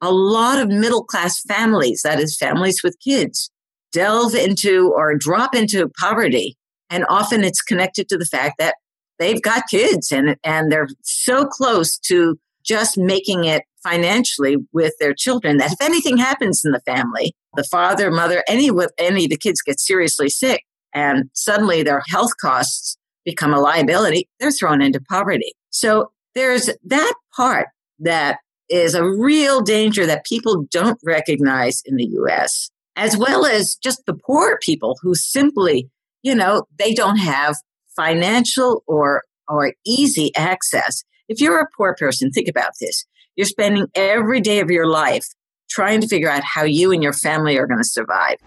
a lot of middle class families, that is, families with kids, delve into or drop into poverty. And often it's connected to the fact that they've got kids and, and they're so close to just making it financially with their children that if anything happens in the family, the father, mother, any any of the kids get seriously sick and suddenly their health costs become a liability, they're thrown into poverty. So there's that part that is a real danger that people don't recognize in the US, as well as just the poor people who simply, you know, they don't have financial or or easy access. If you're a poor person, think about this. You're spending every day of your life trying to figure out how you and your family are going to survive.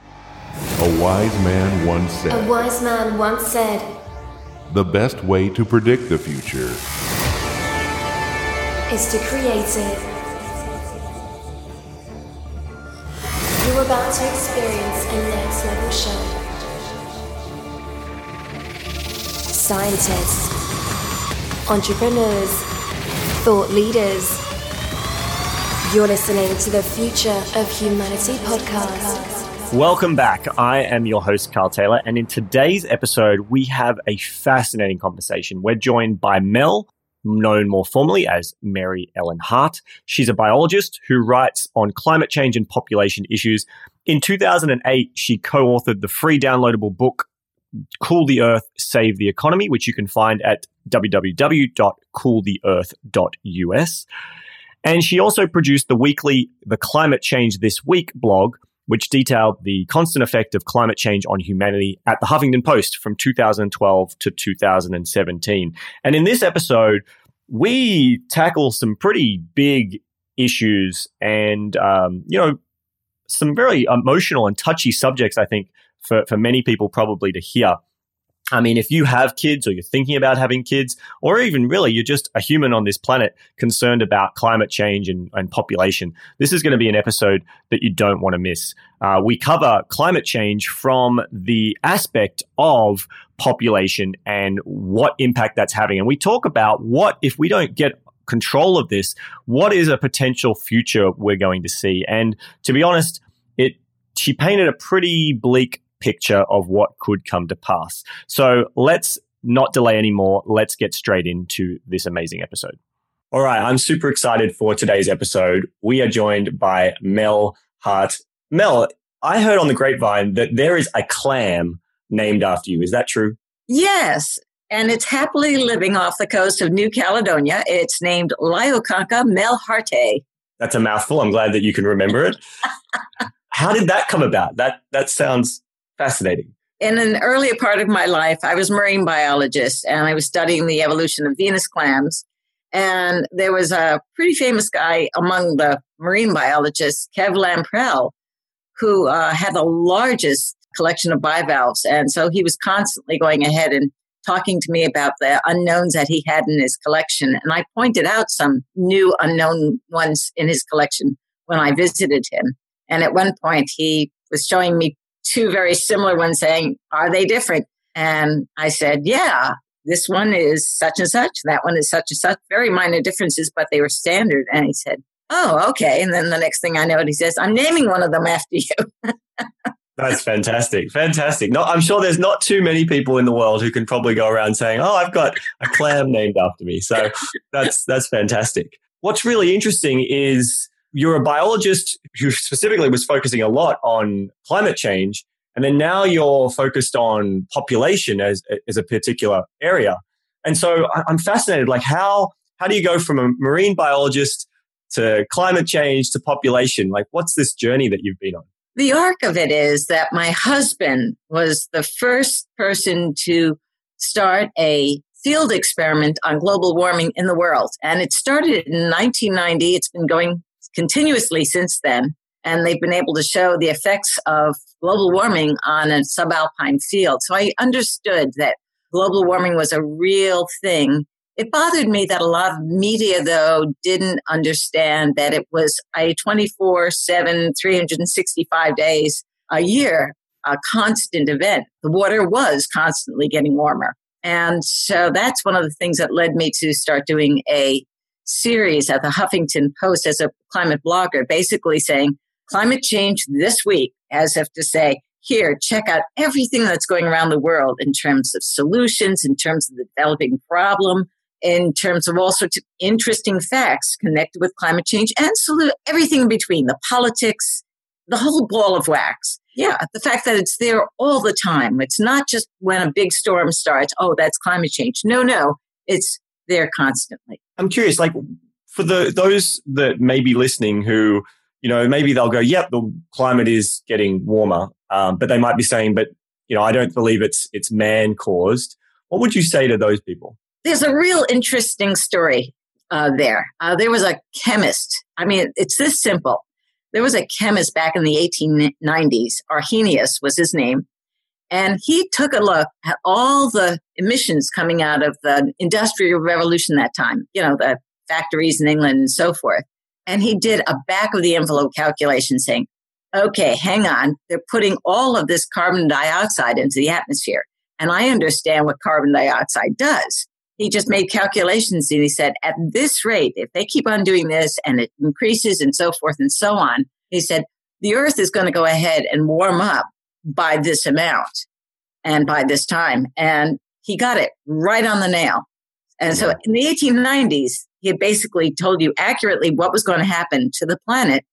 A wise man once said. A wise man once said. The best way to predict the future is to create it. You're about to experience a next level show. Scientists, entrepreneurs, thought leaders you're listening to the Future of Humanity podcast. Welcome back. I am your host, Carl Taylor, and in today's episode, we have a fascinating conversation. We're joined by Mel, known more formally as Mary Ellen Harte. She's a biologist who writes on climate change and population issues. In 2008, she co authored the free downloadable book Cool the Earth, Save the Economy, which you can find at www.cooltheearth.us. And she also produced the weekly The Climate Change This Week blog, which detailed the constant effect of climate change on humanity at the Huffington Post from 2012 to 2017. And in this episode, we tackle some pretty big issues and, um, you know, some very emotional and touchy subjects, I think, for, for many people probably to hear. I mean, if you have kids or you're thinking about having kids, or even really you're just a human on this planet concerned about climate change and, and population, this is going to be an episode that you don't want to miss. Uh, we cover climate change from the aspect of population and what impact that's having. And we talk about what, if we don't get control of this, what is a potential future we're going to see? And to be honest, it, she painted a pretty bleak picture of what could come to pass. So let's not delay anymore. Let's get straight into this amazing episode. All right, I'm super excited for today's episode. We are joined by Mel Harte. Mel, I heard on the grapevine that there is a clam named after you. Is that true? Yes. And it's happily living off the coast of New Caledonia. It's named Lioconcha melharte. That's a mouthful. I'm glad that you can remember it. How did that come about? That that sounds fascinating. In an earlier part of my life, I was marine biologist and I was studying the evolution of Venus clams. And there was a pretty famous guy among the marine biologists, Kev Lamprell, who uh, had the largest collection of bivalves. And so he was constantly going ahead and talking to me about the unknowns that he had in his collection. And I pointed out some new unknown ones in his collection when I visited him. And at one point, he was showing me two very similar ones saying, Are they different? And I said, Yeah, this one is such and such, that one is such and such, very minor differences, but they were standard. And he said, Oh, okay. And then the next thing I know, he says, I'm naming one of them after you. That's fantastic. Fantastic. No, I'm sure there's not too many people in the world who can probably go around saying, "Oh, I've got a clam named after me." So that's that's fantastic. What's really interesting is you're a biologist who specifically was focusing a lot on climate change. And then now you're focused on population as, as a particular area. And so I'm fascinated, like how, how do you go from a marine biologist to climate change to population? Like what's this journey that you've been on? The arc of it is that my husband was the first person to start a field experiment on global warming in the world. And it started in 1990. It's been going continuously since then. And they've been able to show the effects of global warming on a subalpine field. So I understood that global warming was a real thing. It bothered me that a lot of media, though, didn't understand that it was a 24 7, 365 days a year, a constant event. The water was constantly getting warmer. And so that's one of the things that led me to start doing a series at the Huffington Post as a climate blogger, basically saying climate change this week, as if to say, here, check out everything that's going around the world in terms of solutions, in terms of the developing problem, in terms of all sorts of interesting facts connected with climate change and salute everything in between the politics, the whole ball of wax. Yeah, the fact that it's there all the time. It's not just when a big storm starts, oh, that's climate change. No, no, it's there constantly. I'm curious, like for the those that may be listening who, you know, maybe they'll go, yep, the climate is getting warmer. Um, but they might be saying, but you know, I don't believe it's it's man caused. What would you say to those people? There's a real interesting story uh, there. Uh, there was a chemist. I mean, it's this simple. There was a chemist back in the 1890s. Arrhenius was his name. And he took a look at all the emissions coming out of the industrial revolution that time, you know, the factories in England and so forth. And he did a back of the envelope calculation saying, okay, hang on, they're putting all of this carbon dioxide into the atmosphere. And I understand what carbon dioxide does he just made calculations and he said, at this rate, if they keep on doing this and it increases and so forth and so on, he said, the earth is going to go ahead and warm up by this amount and by this time. And he got it right on the nail. And so in the 1890s, he had basically told you accurately what was going to happen to the planet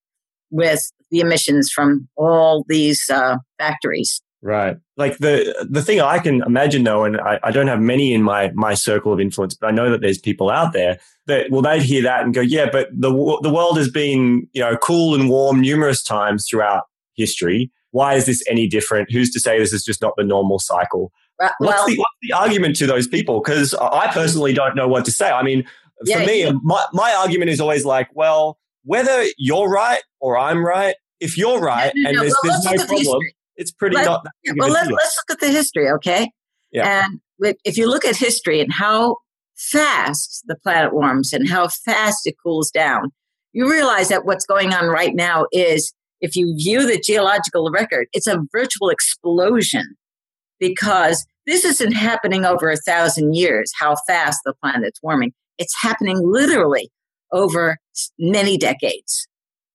with the emissions from all these uh, factories. Right. Like the the thing I can imagine though, and I, I, don't have many in my my circle of influence, but I know that there's people out there that well they'd hear that and go, yeah, but the the world has been you know cool and warm numerous times throughout history. Why is this any different? Who's to say this is just not the normal cycle? Well, what's, the, what's the argument to those people? Because I personally don't know what to say. I mean, for yeah, me, yeah. my my argument is always like, well, whether you're right or I'm right, if you're right no, no, and no. there's, well, there's no problem it's pretty let, not. Yeah, well, let, us look at the history, okay? Yeah. And if you look at history and how fast the planet warms and how fast it cools down, you realize that what's going on right now is, if you view the geological record, it's a virtual explosion because this isn't happening over a thousand years, how fast the planet's warming. It's happening literally over many decades.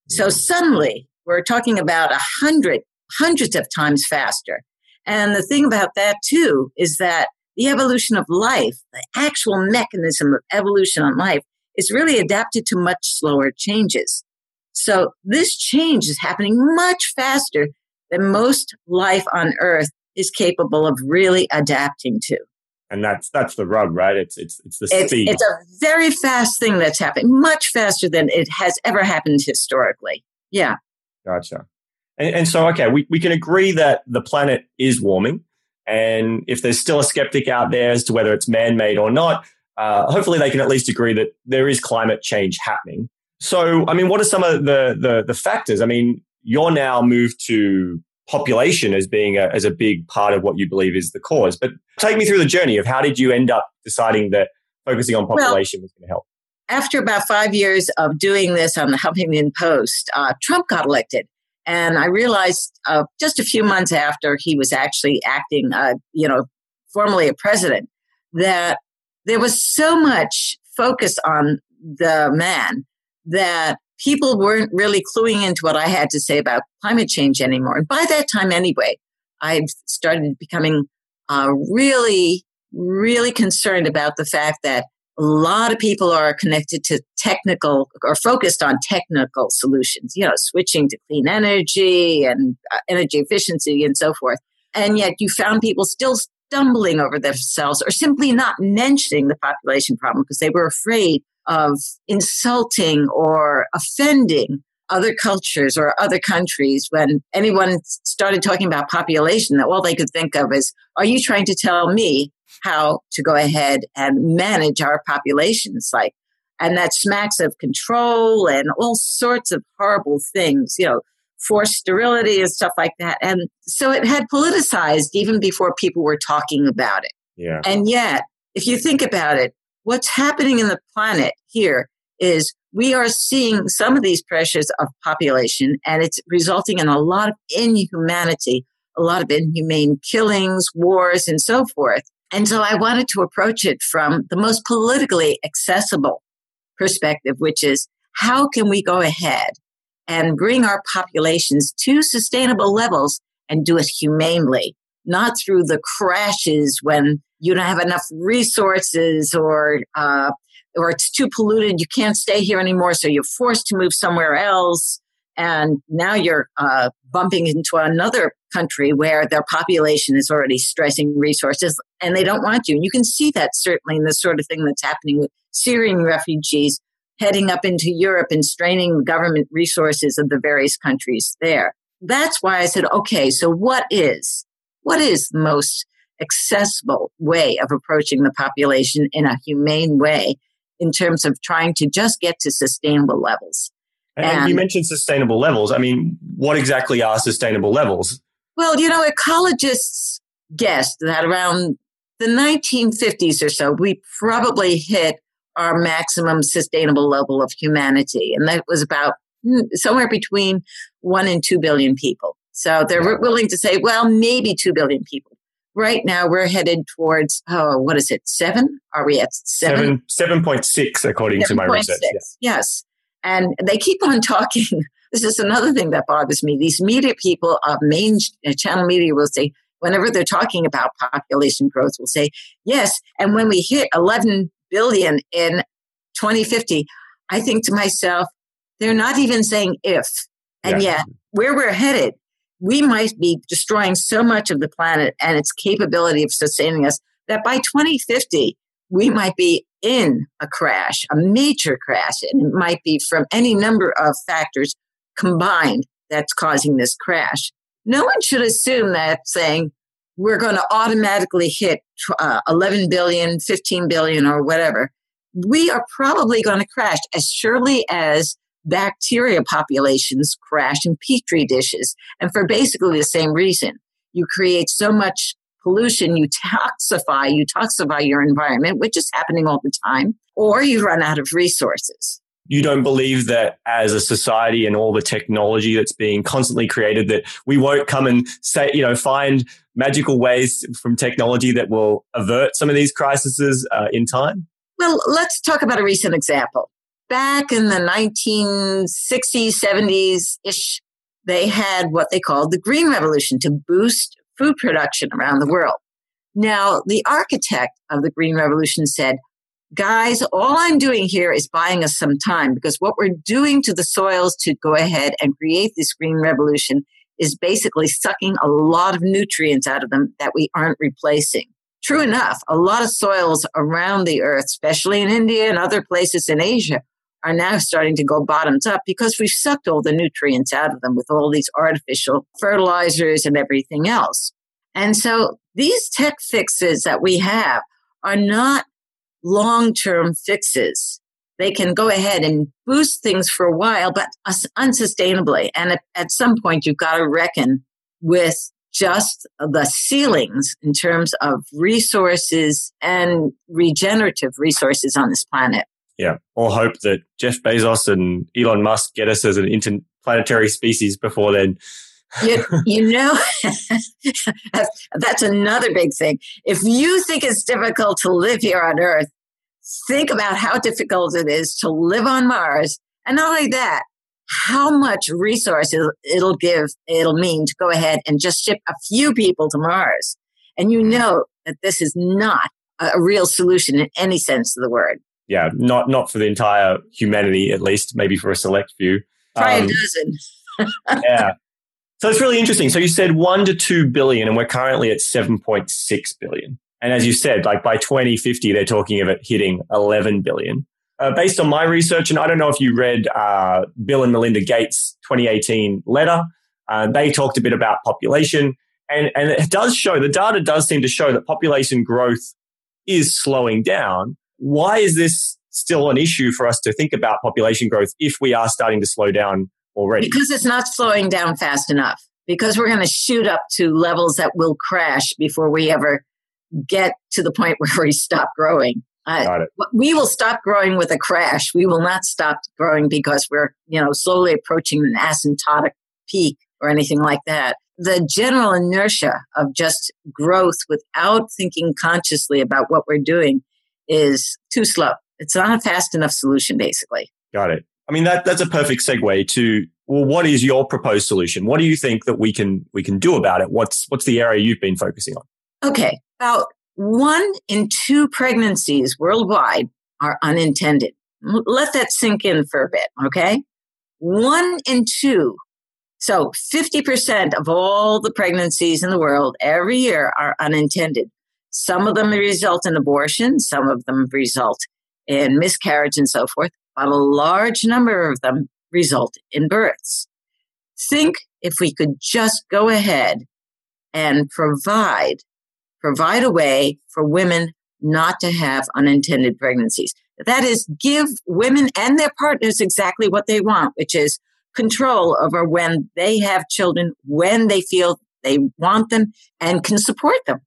So mm-hmm. suddenly we're talking about a hundred hundreds of times faster. And the thing about that too is that the evolution of life, the actual mechanism of evolution on life is really adapted to much slower changes. So this change is happening much faster than most life on earth is capable of really adapting to. And that's that's the rub, right? It's it's it's the it's, speed. It's a very fast thing that's happening, much faster than it has ever happened historically. Yeah. Gotcha. And, and so, okay, we, we can agree that the planet is warming. And if there's still a skeptic out there as to whether it's man made or not, uh, hopefully they can at least agree that there is climate change happening. So, I mean, what are some of the, the, the factors? I mean, you're now moved to population as being a, as a big part of what you believe is the cause. But take me through the journey of how did you end up deciding that focusing on population well, was going to help? After about five years of doing this on the Huffington Post, uh, Trump got elected. And I realized uh, just a few months after he was actually acting, uh, you know, formally a president, that there was so much focus on the man that people weren't really cluing into what I had to say about climate change anymore. And by that time, anyway, I started becoming uh, really, really concerned about the fact that a lot of people are connected to technical or focused on technical solutions, you know, switching to clean energy and uh, energy efficiency and so forth. And yet you found people still stumbling over themselves or simply not mentioning the population problem because they were afraid of insulting or offending other cultures or other countries when anyone started talking about population that all they could think of is are you trying to tell me how to go ahead and manage our populations? Like and that smacks of control and all sorts of horrible things you know forced sterility and stuff like that. And so it had politicized even before people were talking about it. Yeah. And yet if you think about it what's happening in the planet here is we are seeing some of these pressures of population and it's resulting in a lot of inhumanity a lot of inhumane killings wars and so forth. And so I wanted to approach it from the most politically accessible perspective, which is how can we go ahead and bring our populations to sustainable levels and do it humanely, not through the crashes when you don't have enough resources or uh, or it's too polluted, you can't stay here anymore, so you're forced to move somewhere else. And now you're uh, bumping into another country where their population is already stressing resources and they don't want you. And you can see that certainly in the sort of thing that's happening with Syrian refugees heading up into Europe and straining government resources of the various countries there. That's why I said, okay, so what is, what is the most accessible way of approaching the population in a humane way in terms of trying to just get to sustainable levels? And, and you mentioned sustainable levels. I mean, what exactly are sustainable levels? Well, you know, ecologists guessed that around the 1950s or so, we probably hit our maximum sustainable level of humanity. And that was about hmm, somewhere between one and two billion people. So they're willing to say, well, maybe two billion people. Right now, we're headed towards, oh, what is it, seven? Are we at seven? 7.6, according 7. to my 6. research. Yeah. Yes. And they keep on talking. this is another thing that bothers me. These media people, uh, main channel media will say, whenever they're talking about population growth, will say, yes, and when we hit 11 billion in 2050, I think to myself, they're not even saying if. And yeah. yet, where we're headed, we might be destroying so much of the planet and its capability of sustaining us that by 2050, we might be in a crash, a major crash. And it might be from any number of factors combined that's causing this crash. No one should assume that saying, we're going to automatically hit uh, 11 billion, 15 billion, or whatever, we are probably going to crash as surely as bacteria populations crash in petri dishes. And for basically the same reason. You create so much pollution, you toxify, you toxify your environment, which is happening all the time, or you run out of resources you don't believe that as a society and all the technology that's being constantly created that we won't come and say you know find magical ways from technology that will avert some of these crises uh, in time well let's talk about a recent example back in the 1960s 70s ish they had what they called the green revolution to boost food production around the world now the architect of the green revolution said guys, all I'm doing here is buying us some time because what we're doing to the soils to go ahead and create this green revolution is basically sucking a lot of nutrients out of them that we aren't replacing. True enough, a lot of soils around the earth, especially in India and other places in Asia, are now starting to go bottoms up because we've sucked all the nutrients out of them with all these artificial fertilizers and everything else. And so these tech fixes that we have are not long term fixes. They can go ahead and boost things for a while, but unsustainably. And at, at some point, you've got to reckon with just the ceilings in terms of resources and regenerative resources on this planet. Yeah. Or hope that Jeff Bezos and Elon Musk get us as an interplanetary species before then. you, you know, that's another big thing. If you think it's difficult to live here on Earth, think about how difficult it is to live on Mars. And not only that, how much resources it'll give, it'll mean to go ahead and just ship a few people to Mars. And you mm-hmm. know that this is not a real solution in any sense of the word. Yeah, not not for the entire humanity, at least, maybe for a select few. Try um, a dozen. yeah. So it's really interesting. So you said one to two billion, and we're currently at 7.6 billion. And as you said, like by 2050, they're talking of it hitting 11 billion. Uh, based on my research, and I don't know if you read uh, Bill and Melinda Gates' 2018 letter, uh, they talked a bit about population. And, and it does show, the data does seem to show that population growth is slowing down. Why is this still an issue for us to think about population growth if we are starting to slow down already? Because it's not slowing down fast enough. Because we're going to shoot up to levels that will crash before we ever get to the point where we stop growing. Uh, we will stop growing with a crash. We will not stop growing because we're, you know, slowly approaching an asymptotic peak or anything like that. The general inertia of just growth without thinking consciously about what we're doing is too slow. It's not a fast enough solution, basically. Got it. I mean that that's a perfect segue to well, what is your proposed solution? What do you think that we can we can do about it? What's what's the area you've been focusing on? Okay, about one in two pregnancies worldwide are unintended. Let that sink in for a bit, okay? One in two. So 50% of all the pregnancies in the world every year are unintended. Some of them result in abortion, some of them result in miscarriage and so forth, but a large number of them result in births. Think if we could just go ahead and provide provide a way for women not to have unintended pregnancies. That is, give women and their partners exactly what they want, which is control over when they have children, when they feel they want them, and can support them.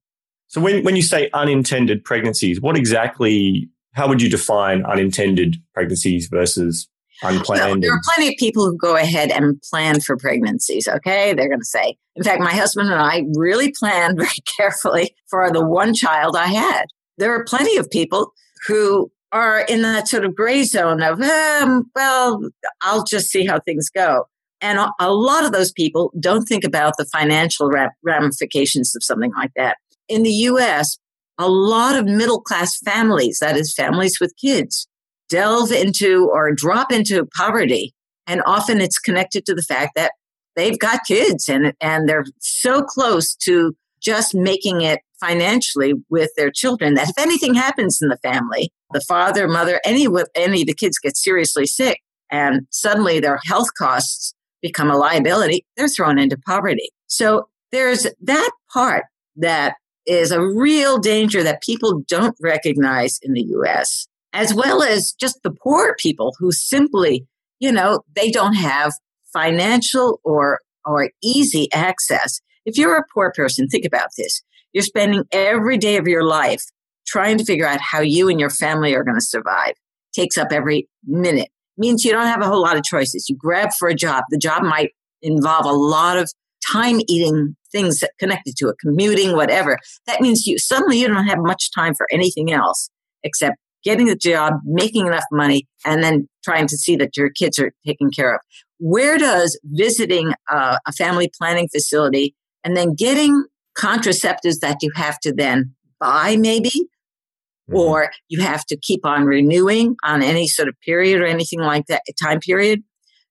So, when, when you say unintended pregnancies, what exactly, how would you define unintended pregnancies versus unplanned. there are plenty of people who go ahead and plan for pregnancies. Okay. They're going to say, in fact, my husband and I really planned very carefully for the one child I had. There are plenty of people who are in that sort of gray zone of, um, well, I'll just see how things go. And a lot of those people don't think about the financial ramifications of something like that. In the US, a lot of middle class families, that is, families with kids, delve into or drop into poverty. And often it's connected to the fact that they've got kids and, and they're so close to just making it financially with their children that if anything happens in the family, the father, mother, any any of the kids get seriously sick and suddenly their health costs become a liability, they're thrown into poverty. So there's that part that is a real danger that people don't recognize in the US as well as just the poor people who simply, you know, they don't have financial or, or easy access. If you're a poor person, think about this. You're spending every day of your life trying to figure out how you and your family are going to survive. Takes up every minute. Means you don't have a whole lot of choices. You grab for a job. The job might involve a lot of time eating things that connected to it, commuting, whatever. That means you suddenly you don't have much time for anything else except getting a job, making enough money, and then trying to see that your kids are taken care of. Where does visiting a, a family planning facility and then getting contraceptives that you have to then buy, maybe, mm-hmm. or you have to keep on renewing on any sort of period or anything like that, time period.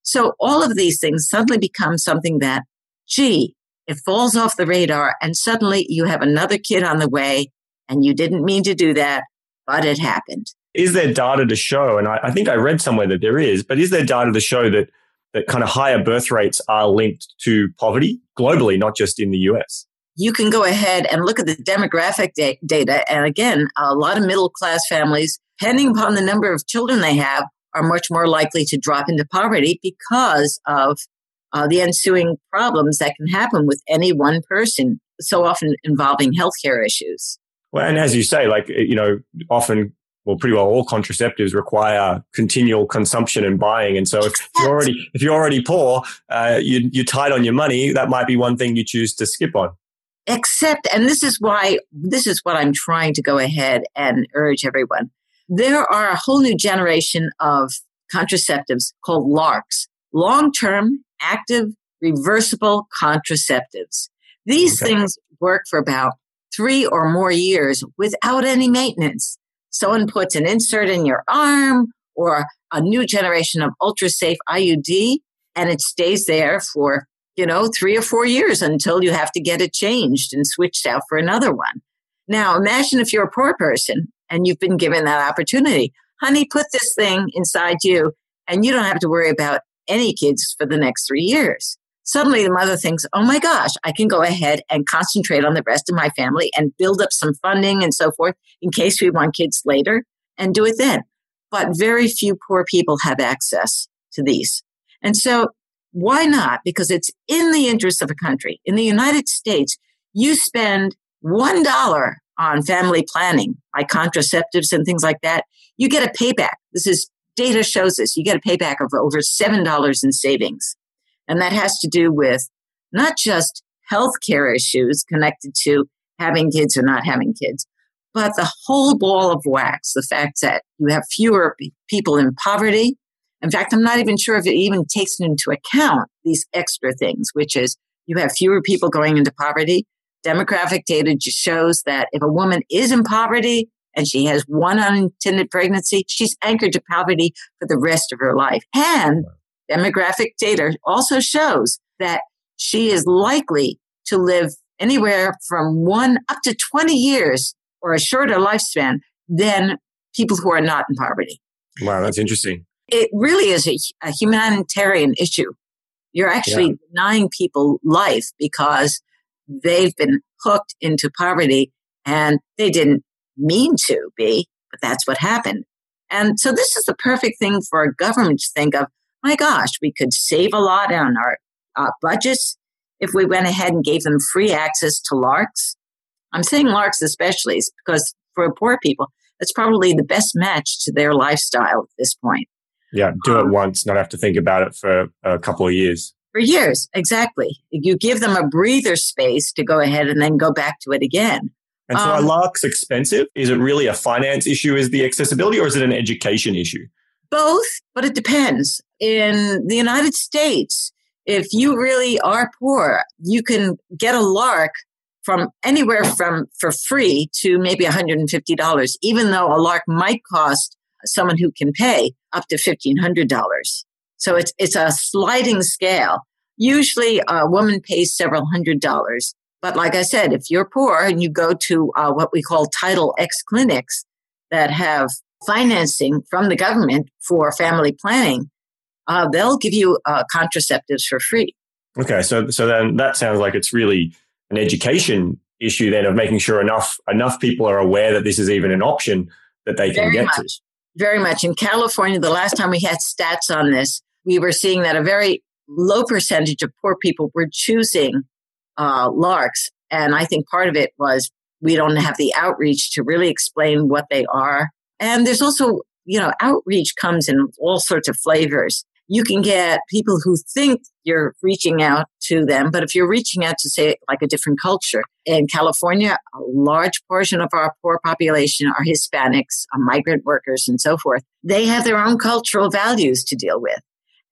So all of these things suddenly become something that, gee, it falls off the radar and suddenly you have another kid on the way and you didn't mean to do that but it happened. Is there data to show, and I, I think I read somewhere that there is, but is there data to show that that kind of higher birth rates are linked to poverty globally, not just in the US? You can go ahead and look at the demographic da- data. And again, a lot of middle class families, depending upon the number of children they have, are much more likely to drop into poverty because of uh, the ensuing problems that can happen with any one person, so often involving healthcare issues. Well, and as you say, like, you know, often, well, pretty well all contraceptives require continual consumption and buying. And so if you're already, if you're already poor, uh, you, you're tight on your money, that might be one thing you choose to skip on. Except, and this is why, this is what I'm trying to go ahead and urge everyone. There are a whole new generation of contraceptives called LARCs, long-term active reversible contraceptives. These okay. things work for about three or more years without any maintenance. Someone puts an insert in your arm or a new generation of ultra safe IUD and it stays there for, you know, three or four years until you have to get it changed and switched out for another one. Now imagine if you're a poor person and you've been given that opportunity. Honey, put this thing inside you and you don't have to worry about any kids for the next three years. Suddenly the mother thinks, oh my gosh, I can go ahead and concentrate on the rest of my family and build up some funding and so forth in case we want kids later and do it then. But very few poor people have access to these. And so why not? Because it's in the interest of a country. In the United States, you spend $1 on family planning, like contraceptives and things like that. You get a payback. This is data shows this. You get a payback of over $7 in savings. And that has to do with not just healthcare issues connected to having kids or not having kids, But the whole ball of wax, the fact that you have fewer people in poverty. In fact, I'm not even sure if it even takes into account these extra things, which is you have fewer people going into poverty. Demographic data just shows that if a woman is in poverty and she has one unintended pregnancy, she's anchored to poverty for the rest of her life. And demographic data also shows that she is likely to live anywhere from one up to 20 years or a shorter lifespan than people who are not in poverty. Wow, that's interesting. It really is a, a humanitarian issue. You're actually yeah. denying people life because they've been hooked into poverty and they didn't mean to be, but that's what happened. And so this is the perfect thing for a government to think of. My gosh, we could save a lot on our uh, budgets if we went ahead and gave them free access to LARCs. I'm saying LARCs especially because for poor people, it's probably the best match to their lifestyle at this point. Yeah, do um, it once, not have to think about it for a couple of years. For years, exactly. You give them a breather space to go ahead and then go back to it again. And so um, are LARCs expensive? Is it really a finance issue? Is the accessibility or is it an education issue? Both, but it depends. In the United States, if you really are poor, you can get a LARC from anywhere from for free to maybe $150, even though a LARC might cost someone who can pay up to $1,500. So it's, it's a sliding scale. Usually a woman pays several hundred dollars. But like I said, if you're poor and you go to uh, what we call Title X clinics that have financing from the government for family planning, uh, they'll give you uh, contraceptives for free. Okay, so so then that sounds like it's really an education issue then of making sure enough enough people are aware that this is even an option that they can Very get much. to. Very much. In California, the last time we had stats on this, we were seeing that a very low percentage of poor people were choosing uh, LARCs. And I think part of it was we don't have the outreach to really explain what they are. And there's also, you know, outreach comes in all sorts of flavors you can get people who think you're reaching out to them. But if you're reaching out to say like a different culture in California, a large portion of our poor population are Hispanics, are migrant workers and so forth. They have their own cultural values to deal with.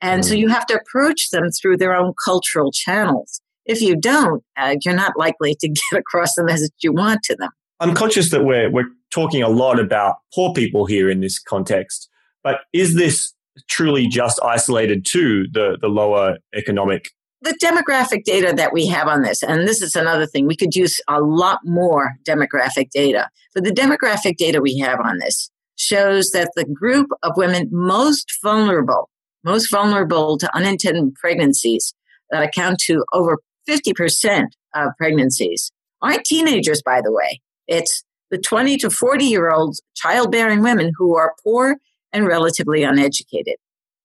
And so mm. you have to approach them through their own cultural channels. If you don't, uh, you're not likely to get across the message you want to them. I'm conscious that we're, we're talking a lot about poor people here in this context, but is this truly just isolated to the, the lower economic the demographic data that we have on this, and this is another thing, we could use a lot more demographic data. But the demographic data we have on this shows that the group of women most vulnerable, most vulnerable to unintended pregnancies that account to over 50% of pregnancies aren't teenagers, by the way. It's the 20 to 40 year old childbearing women who are poor and relatively uneducated.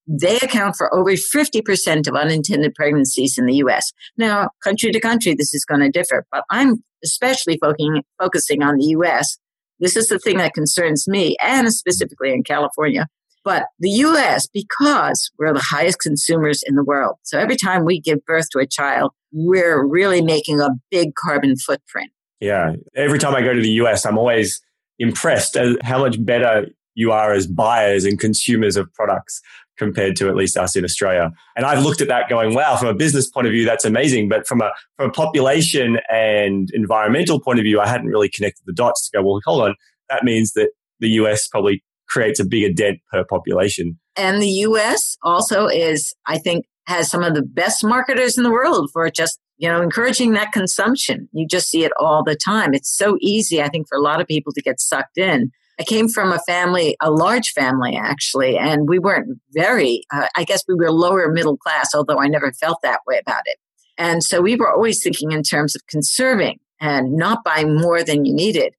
They account for over 50% of unintended pregnancies in the US. Now, country to country, this is going to differ, but I'm especially focusing, focusing on the US. This is the thing that concerns me, and specifically in California. But the US, because we're the highest consumers in the world. So every time we give birth to a child, we're really making a big carbon footprint. Yeah. Every time I go to the US, I'm always impressed at how much better you are as buyers and consumers of products compared to at least us in Australia. And I've looked at that going, wow, from a business point of view, that's amazing. But from a from a population and environmental point of view, I hadn't really connected the dots to go, well, hold on, that means that the US probably creates a bigger dent per population. And the US also is, I think, has some of the best marketers in the world for just you know encouraging that consumption you just see it all the time it's so easy i think for a lot of people to get sucked in I came from a family, a large family actually, and we weren't very, uh, I guess we were lower middle class, although I never felt that way about it. And so we were always thinking in terms of conserving and not buying more than you needed.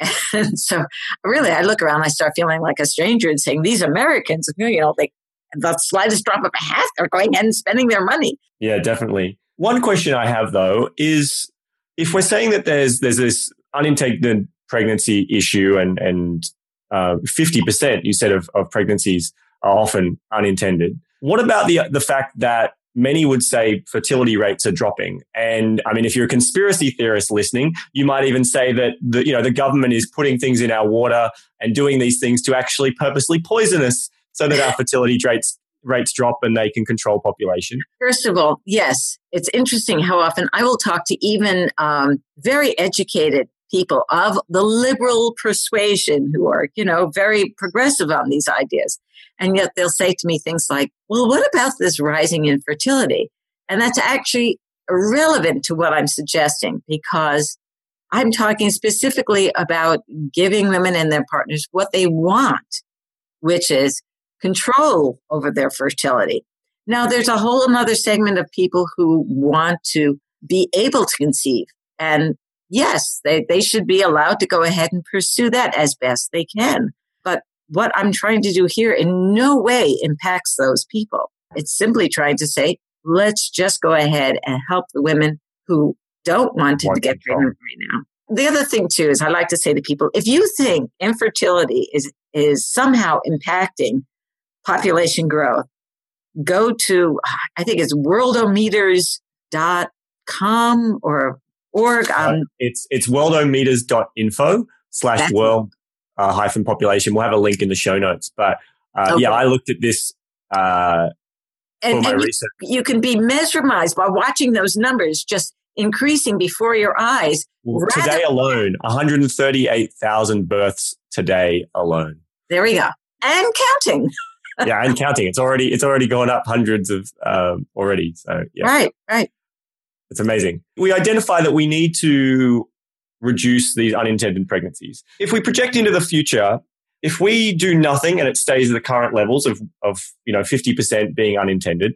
And so really, I look around, I start feeling like a stranger and saying, these Americans, you know, they, the slightest drop of a hat are going and spending their money. Yeah, definitely. One question I have though is if we're saying that there's there's this unintended pregnancy issue and and uh, fifty uh, percent you said of, of pregnancies are often unintended. What about the the fact that many would say fertility rates are dropping. And I mean, if you're a conspiracy theorist listening, you might even say that the, you know, the government is putting things in our water and doing these things to actually purposely poison us so that our fertility rates rates drop and they can control population? First of all, yes, it's interesting how often I will talk to even um, very educated people of the liberal persuasion who are, you know, very progressive on these ideas. And yet they'll say to me things like, well, what about this rising infertility? And that's actually irrelevant to what I'm suggesting because I'm talking specifically about giving women and their partners what they want, which is control over their fertility. Now, there's a whole another segment of people who want to be able to conceive. And yes, they, they should be allowed to go ahead and pursue that as best they can. But what I'm trying to do here in no way impacts those people. It's simply trying to say, let's just go ahead and help the women who don't want to, want to get pregnant right now. The other thing too is I like to say to people, if you think infertility is, is somehow impacting population growth, go to, I think it's worldometers.com or org. Um, it's, it's worldometers.info slash world uh, hyphen population. We'll have a link in the show notes. But uh, okay. yeah, I looked at this uh, and, for my and research. You, you, can be mesmerized by watching those numbers just increasing before your eyes. Well, today alone, 138,000 births today alone. There we go. And counting. yeah, and counting. It's already it's already gone up hundreds of um, already. So yeah, right, right. It's amazing. We identify that we need to reduce these unintended pregnancies. If we project into the future, if we do nothing and it stays at the current levels of of you know fifty percent being unintended,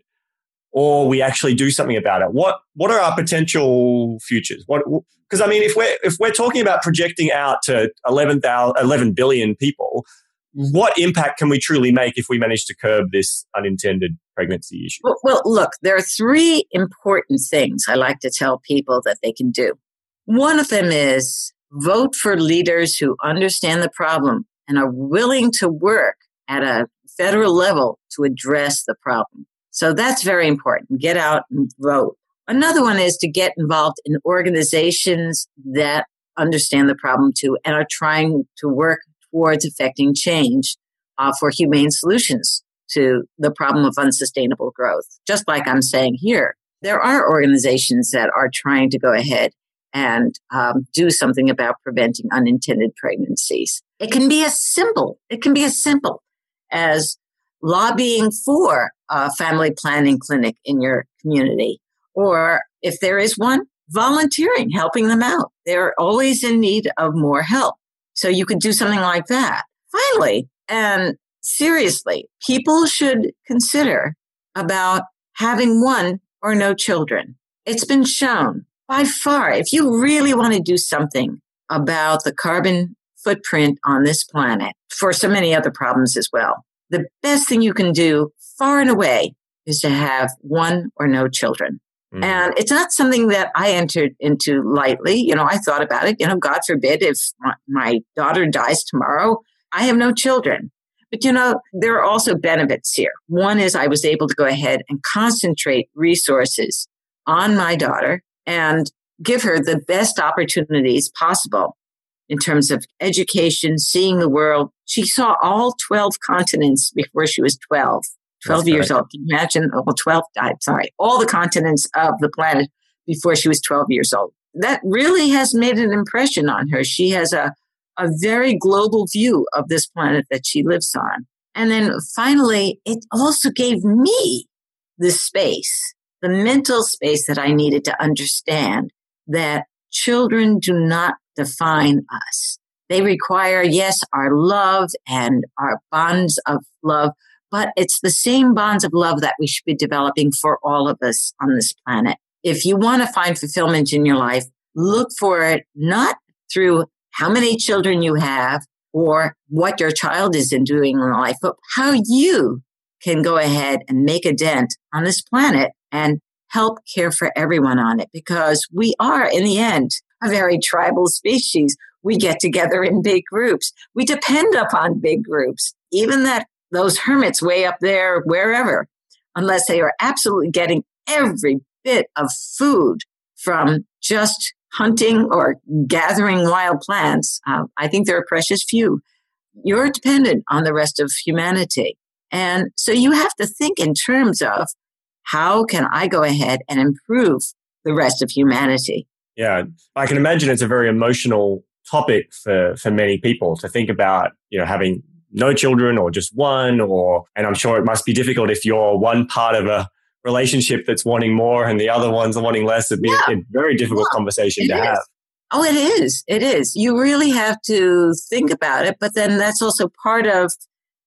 or we actually do something about it, what what are our potential futures? Because I mean, if we're if we're talking about projecting out to 11, 11 billion people, what impact can we truly make if we manage to curb this unintended pregnancy issue? Well, well, look, there are three important things I like to tell people that they can do. One of them is vote for leaders who understand the problem and are willing to work at a federal level to address the problem. So that's very important. Get out and vote. Another one is to get involved in organizations that understand the problem too and are trying to work towards affecting change uh, for humane solutions to the problem of unsustainable growth. Just like I'm saying here, there are organizations that are trying to go ahead and um, do something about preventing unintended pregnancies. It can be as simple. It can be as simple as lobbying for a family planning clinic in your community, or if there is one, volunteering, helping them out. They're always in need of more help. So you could do something like that. Finally, and seriously, people should consider about having one or no children. It's been shown by far, if you really want to do something about the carbon footprint on this planet for so many other problems as well, the best thing you can do far and away is to have one or no children. Mm. And it's not something that I entered into lightly. You know, I thought about it. You know, God forbid if my, my daughter dies tomorrow, I have no children. But you know, there are also benefits here. One is I was able to go ahead and concentrate resources on my daughter and give her the best opportunities possible in terms of education, seeing the world. She saw all 12 continents before she was 12. 12 years old. Can you imagine? Oh, 12, I'm sorry, all the continents of the planet before she was 12 years old. That really has made an impression on her. She has a, a very global view of this planet that she lives on. And then finally, it also gave me the space, the mental space that I needed to understand that children do not define us. They require, yes, our love and our bonds of love, but it's the same bonds of love that we should be developing for all of us on this planet. If you want to find fulfillment in your life, look for it not through how many children you have or what your child is in doing in life, but how you can go ahead and make a dent on this planet and help care for everyone on it because we are in the end a very tribal species. We get together in big groups. We depend upon big groups. Even that those hermits way up there, wherever, unless they are absolutely getting every bit of food from just hunting or gathering wild plants. Uh, I think there are precious few. You're dependent on the rest of humanity. And so you have to think in terms of how can I go ahead and improve the rest of humanity? Yeah, I can imagine it's a very emotional topic for, for many people to think about, you know, having no children or just one or, and I'm sure it must be difficult if you're one part of a relationship that's wanting more and the other one's wanting less. It'd be yeah. a, very difficult yeah, conversation to is. have. Oh, it is. It is. You really have to think about it, but then that's also part of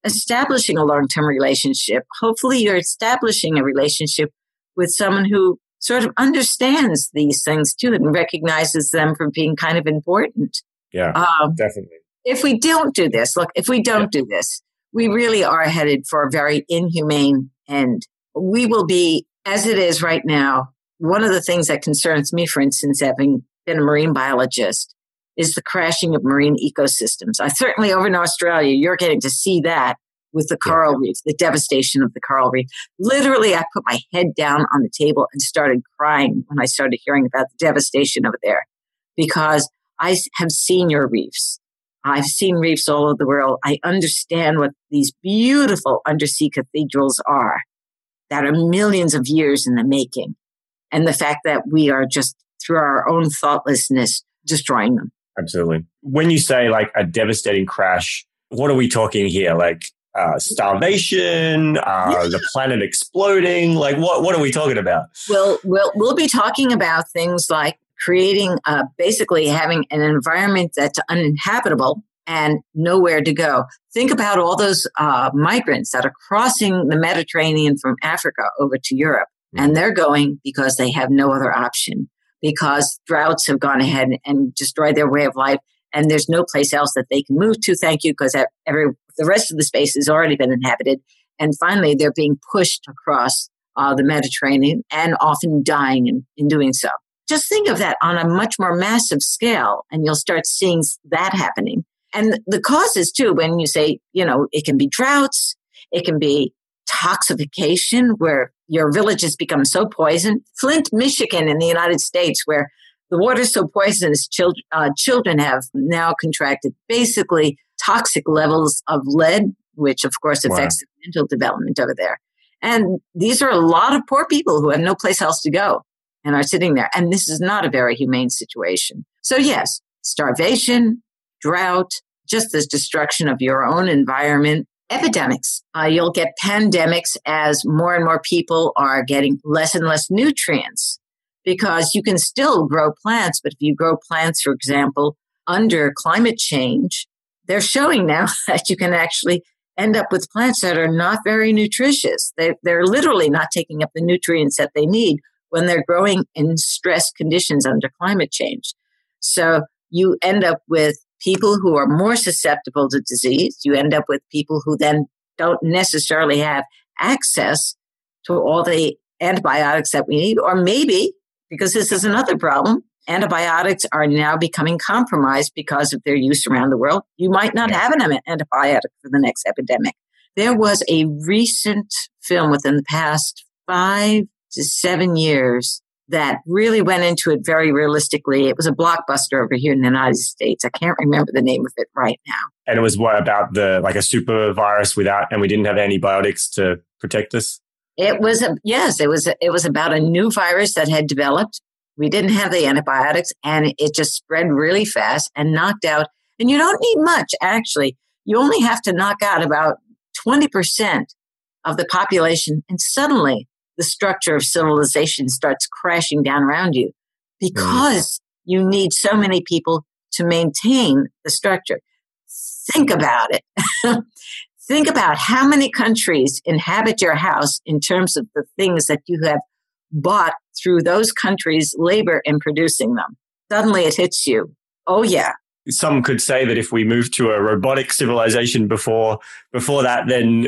establishing a long term relationship. Hopefully, you're establishing a relationship with someone who sort of understands these things too and recognizes them for being kind of important. Yeah, um, definitely. If we don't do this, look, if we don't yeah. do this, we really are headed for a very inhumane end. We will be, as it is right now, one of the things that concerns me, for instance, having been a marine biologist, is the crashing of marine ecosystems. I certainly over in Australia, you're getting to see that with the coral yeah. reef, the devastation of the coral reef. Literally, I put my head down on the table and started crying when I started hearing about the devastation over there because I have seen your reefs. I've seen reefs all over the world. I understand what these beautiful undersea cathedrals are that are millions of years in the making. And the fact that we are just through our own thoughtlessness destroying them. Absolutely. When you say like a devastating crash, what are we talking here? Like uh, starvation, uh, the planet exploding? Like, what what are we talking about? Well, we'll we'll be talking about things like creating, uh, basically having an environment that's uninhabitable and nowhere to go. Think about all those uh, migrants that are crossing the Mediterranean from Africa over to Europe, mm-hmm. and they're going because they have no other option because droughts have gone ahead and destroyed their way of life. And there's no place else that they can move to. Thank you, because every the rest of the space has already been inhabited. And finally, they're being pushed across uh, the Mediterranean and often dying in, in doing so. Just think of that on a much more massive scale, and you'll start seeing that happening. And the causes too, when you say, you know, it can be droughts, it can be toxification where your villages become so poisoned. Flint, Michigan in the United States, where the water's so poisonous, children, uh, children have now contracted basically toxic levels of lead, which of course affects wow. mental development over there. And these are a lot of poor people who have no place else to go and are sitting there. And this is not a very humane situation. So yes, starvation, drought, just this destruction of your own environment, epidemics. Uh, you'll get pandemics as more and more people are getting less and less nutrients because you can still grow plants. But if you grow plants, for example, under climate change, they're showing now that you can actually end up with plants that are not very nutritious. They, they're literally not taking up the nutrients that they need when they're growing in stress conditions under climate change. So you end up with people who are more susceptible to disease. You end up with people who then don't necessarily have access to all the antibiotics that we need, or maybe because this is another problem. Antibiotics are now becoming compromised because of their use around the world. You might not have an antibiotic for the next epidemic. There was a recent film within the past five to seven years that really went into it very realistically. It was a blockbuster over here in the United States. I can't remember the name of it right now. And it was what about the like a super virus without, and we didn't have antibiotics to protect us. It was a yes. It was a, it was about a new virus that had developed. We didn't have the antibiotics, and it just spread really fast and knocked out. And you don't need much actually. You only have to knock out about twenty percent of the population, and suddenly the structure of civilization starts crashing down around you because you need so many people to maintain the structure. Think about it. Think about how many countries inhabit your house in terms of the things that you have bought through those countries' labor in producing them. Suddenly it hits you. Oh, yeah. Some could say that if we moved to a robotic civilization before before that, then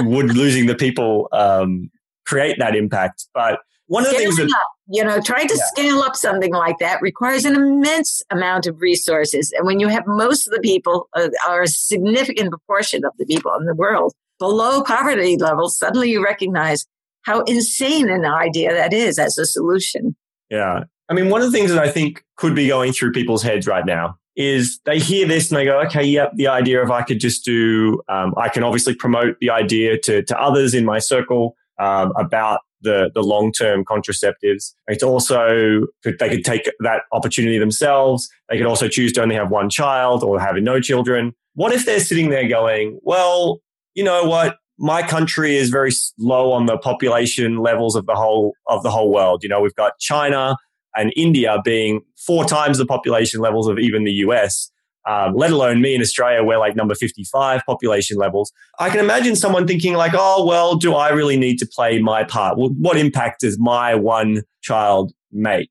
would losing the people um, create that impact. But one of the things that up, you know, trying to yeah. scale up something like that requires an immense amount of resources. And when you have most of the people, uh, or a significant proportion of the people in the world below poverty level, suddenly you recognize how insane an idea that is as a solution. Yeah. I mean, one of the things that I think could be going through people's heads right now is they hear this and they go, okay, yep, the idea of I could just do, um, I can obviously promote the idea to, to others in my circle um, about the, the long term contraceptives. It's also, they could take that opportunity themselves. They could also choose to only have one child or having no children. What if they're sitting there going, well, you know what? My country is very low on the population levels of the whole of the whole world. You know, we've got China and India being four times the population levels of even the US um, let alone me in Australia, we're like number 55 population levels. I can imagine someone thinking, like, oh, well, do I really need to play my part? What impact does my one child make?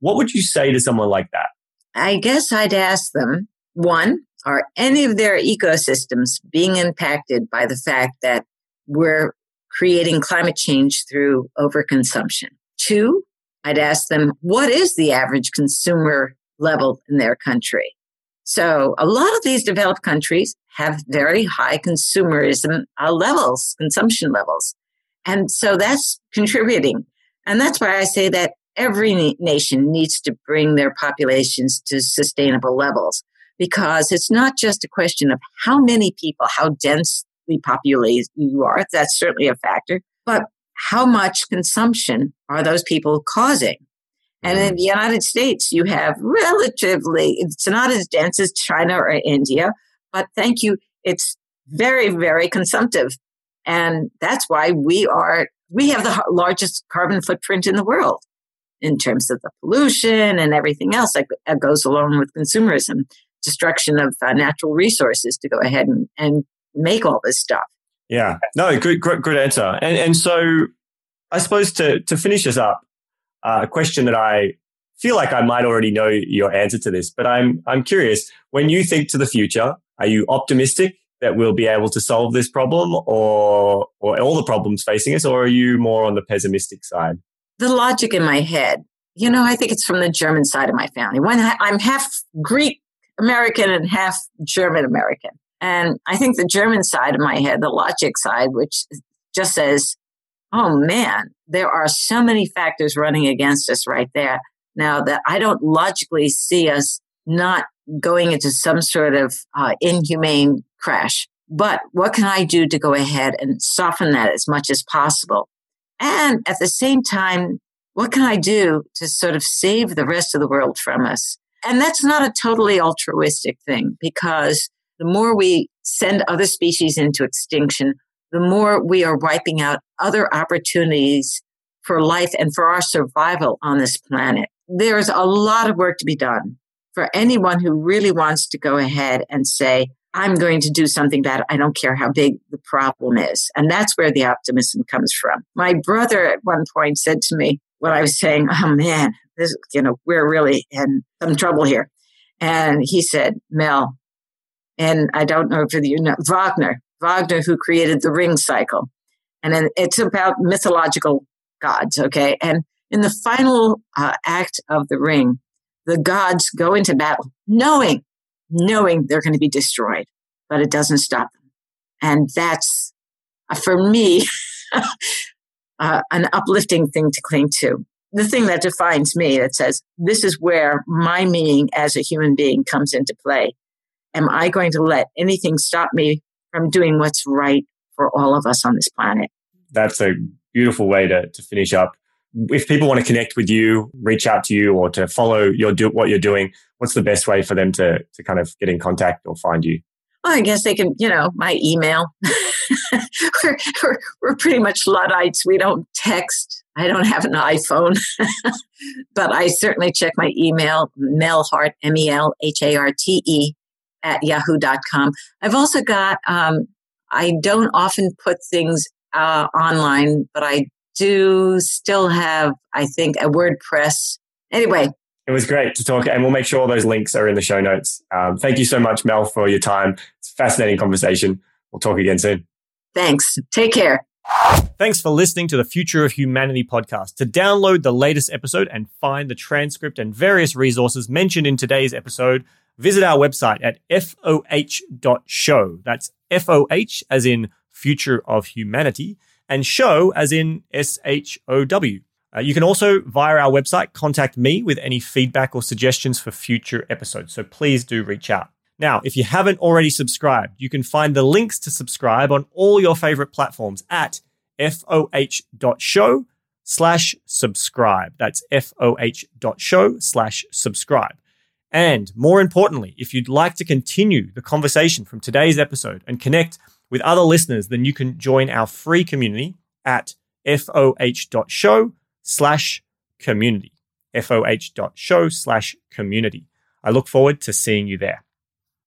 What would you say to someone like that? I guess I'd ask them one, are any of their ecosystems being impacted by the fact that we're creating climate change through overconsumption? Two, I'd ask them, what is the average consumer level in their country? So a lot of these developed countries have very high consumerism uh, levels, consumption levels. And so that's contributing. And that's why I say that every nation needs to bring their populations to sustainable levels because it's not just a question of how many people, how densely populated you are. That's certainly a factor, but how much consumption are those people causing? And in the United States, you have relatively, it's not as dense as China or India, but thank you, it's very, very consumptive. And that's why we are, we have the largest carbon footprint in the world in terms of the pollution and everything else that, goes along with consumerism, destruction of uh, natural resources to go ahead and, and make all this stuff. Yeah, no, good, good, good answer. And, and so I suppose to, to finish this up, uh, a question that I feel like I might already know your answer to this, but I'm I'm curious. When you think to the future, are you optimistic that we'll be able to solve this problem, or or all the problems facing us, or are you more on the pessimistic side? The logic in my head, you know, I think it's from the German side of my family. When I'm half Greek American and half German American, and I think the German side of my head, the logic side, which just says oh man, there are so many factors running against us right there now that I don't logically see us not going into some sort of uh, inhumane crash. But what can I do to go ahead and soften that as much as possible? And at the same time, what can I do to sort of save the rest of the world from us? And that's not a totally altruistic thing because the more we send other species into extinction, the more we are wiping out other opportunities for life and for our survival on this planet. There's a lot of work to be done for anyone who really wants to go ahead and say, I'm going to do something that I don't care how big the problem is. And that's where the optimism comes from. My brother at one point said to me when I was saying, Oh man, this, you know, we're really in some trouble here. And he said, Mel, and I don't know if you know Wagner, Wagner, who created the ring cycle. And then it's about mythological gods, okay? And in the final uh, act of the ring, the gods go into battle knowing, knowing they're going to be destroyed, but it doesn't stop them. And that's, uh, for me, uh, an uplifting thing to cling to. The thing that defines me that says, this is where my meaning as a human being comes into play. Am I going to let anything stop me from doing what's right for all of us on this planet. That's a beautiful way to, to finish up. If people want to connect with you, reach out to you, or to follow your do, what you're doing, what's the best way for them to to kind of get in contact or find you? Well, I guess they can, you know, my email. we're, we're, we're pretty much Luddites. We don't text. I don't have an iPhone, but I certainly check my email, Melharte, M E L H A R T E, at yahoo.com. I've also got, um, I don't often put things uh, online, but I do still have, I think, a WordPress. Anyway. It was great to talk, and we'll make sure all those links are in the show notes. Um, thank you so much, Mel, for your time. It's a fascinating conversation. We'll talk again soon. Thanks. Take care. Thanks for listening to the Future of Humanity podcast. To download the latest episode and find the transcript and various resources mentioned in today's episode, visit our website at foh.show. That's FOH as in Future of Humanity. and show as in S H O W. Uh, you can also, via our website, contact me with any feedback or suggestions for future episodes. So please do reach out. Now, if you haven't already subscribed, you can find the links to subscribe on all your favorite platforms at foh.show slash subscribe. That's foh.show slash subscribe. And more importantly, if you'd like to continue the conversation from today's episode and connect with other listeners, then you can join our free community at foh.show slash community. foh.show slash community. I look forward to seeing you there.